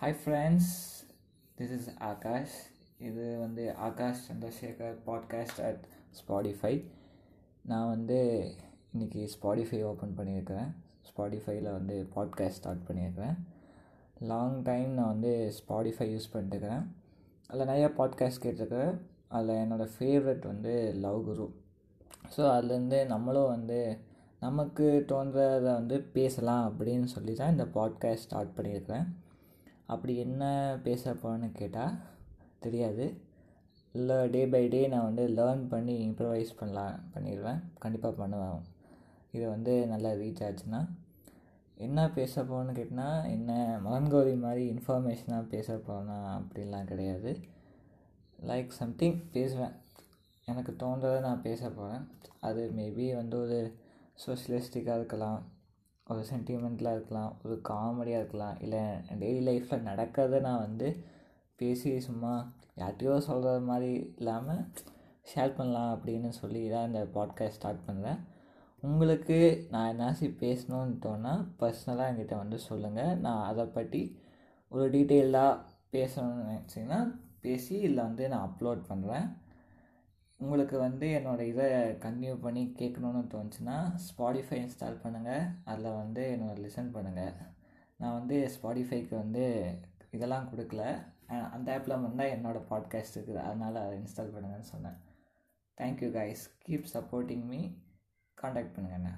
Hi friends this is Akash இது வந்து Akash Chandrasekar podcast at Spotify நான் வந்து இன்றைக்கி ஸ்பாடிஃபை ஓப்பன் பண்ணியிருக்கிறேன். ஸ்பாடிஃபைல வந்து பாட்காஸ்ட் ஸ்டார்ட் பண்ணியிருக்கிறேன். லாங் டைம் நான் வந்து ஸ்பாடிஃபை யூஸ் பண்ணிட்டுருக்கிறேன். அதில் நிறையா பாட்காஸ்ட் கேட்டிருக்கிறேன் அதில் என்னோடய ஃபேவரட் வந்து லவ் குரு ஸோ அதுலேருந்து நம்மளும் வந்து நமக்கு தோன்றதை வந்து பேசலாம் அப்படின்னு சொல்லி தான் இந்த பாட்காஸ்ட் ஸ்டார்ட் பண்ணியிருக்கிறேன். அப்படி என்ன பேச போகிறேன்னு கேட்டால் தெரியாது. இல்லை டே பை டே நான் வந்து லேர்ன் பண்ணி இம்ப்ரவைஸ் பண்ணலாம் பண்ணிடுவேன் கண்டிப்பாக பண்ணுவேன். இது வந்து நல்லா ரீச் ஆச்சுன்னா. என்ன பேச போகணும்னு கேட்டால் என்ன மகன்கௌரி மாதிரி இன்ஃபர்மேஷனாக பேச போனா அப்படிலாம் கிடையாது. லைக் சம்திங் பேசுவேன். எனக்கு தோன்றதை நான் பேச போகிறேன் அது மேபி வந்து ஒரு சோஷியலிஸ்டிக்காக இருக்கலாம். ஒரு சென்டிமெண்ட்லாம் இருக்கலாம் ஒரு காமெடியாக இருக்கலாம் இல்லை டெய்லி லைஃப்பில் நடக்கிறத நான் வந்து பேசி சும்மா யார்கிட்டையோ சொல்கிற மாதிரி இல்லாமல் ஷேர் பண்ணலாம் அப்படின்னு சொல்லி தான் இந்த பாட்காஸ்ட் ஸ்டார்ட் பண்ணுறேன் உங்களுக்கு நான் என்னாச்சு பேசணும்னு தோணால் பர்சனலாக என்கிட்ட வந்து சொல்லுங்கள் நான் அதை பற்றி ஒரு டீட்டெயிலாக பேசணும்னு நினச்சிங்கன்னா பேசி இல்லை வந்து நான் அப்லோட் பண்ணுறேன் உங்களுக்கு வந்து என்னோடய இதை கன்டினியூ பண்ணி கேட்கணுன்னு தோணுச்சுன்னா ஸ்பாடிஃபை இன்ஸ்டால் பண்ணுங்கள் அதில் வந்து என்னோடய லிசன் பண்ணுங்கள் நான் வந்து ஸ்பாடிஃபைக்கு வந்து இதெல்லாம் கொடுக்கல. அந்த ஆப்பில் மட்டும்தான் என்னோடய பாட்காஸ்ட் இருக்குது. அதனால் அதை இன்ஸ்டால் பண்ணுங்கன்னு சொன்னேன். Thank you guys keep supporting me contact பண்ணுங்கண்ணே.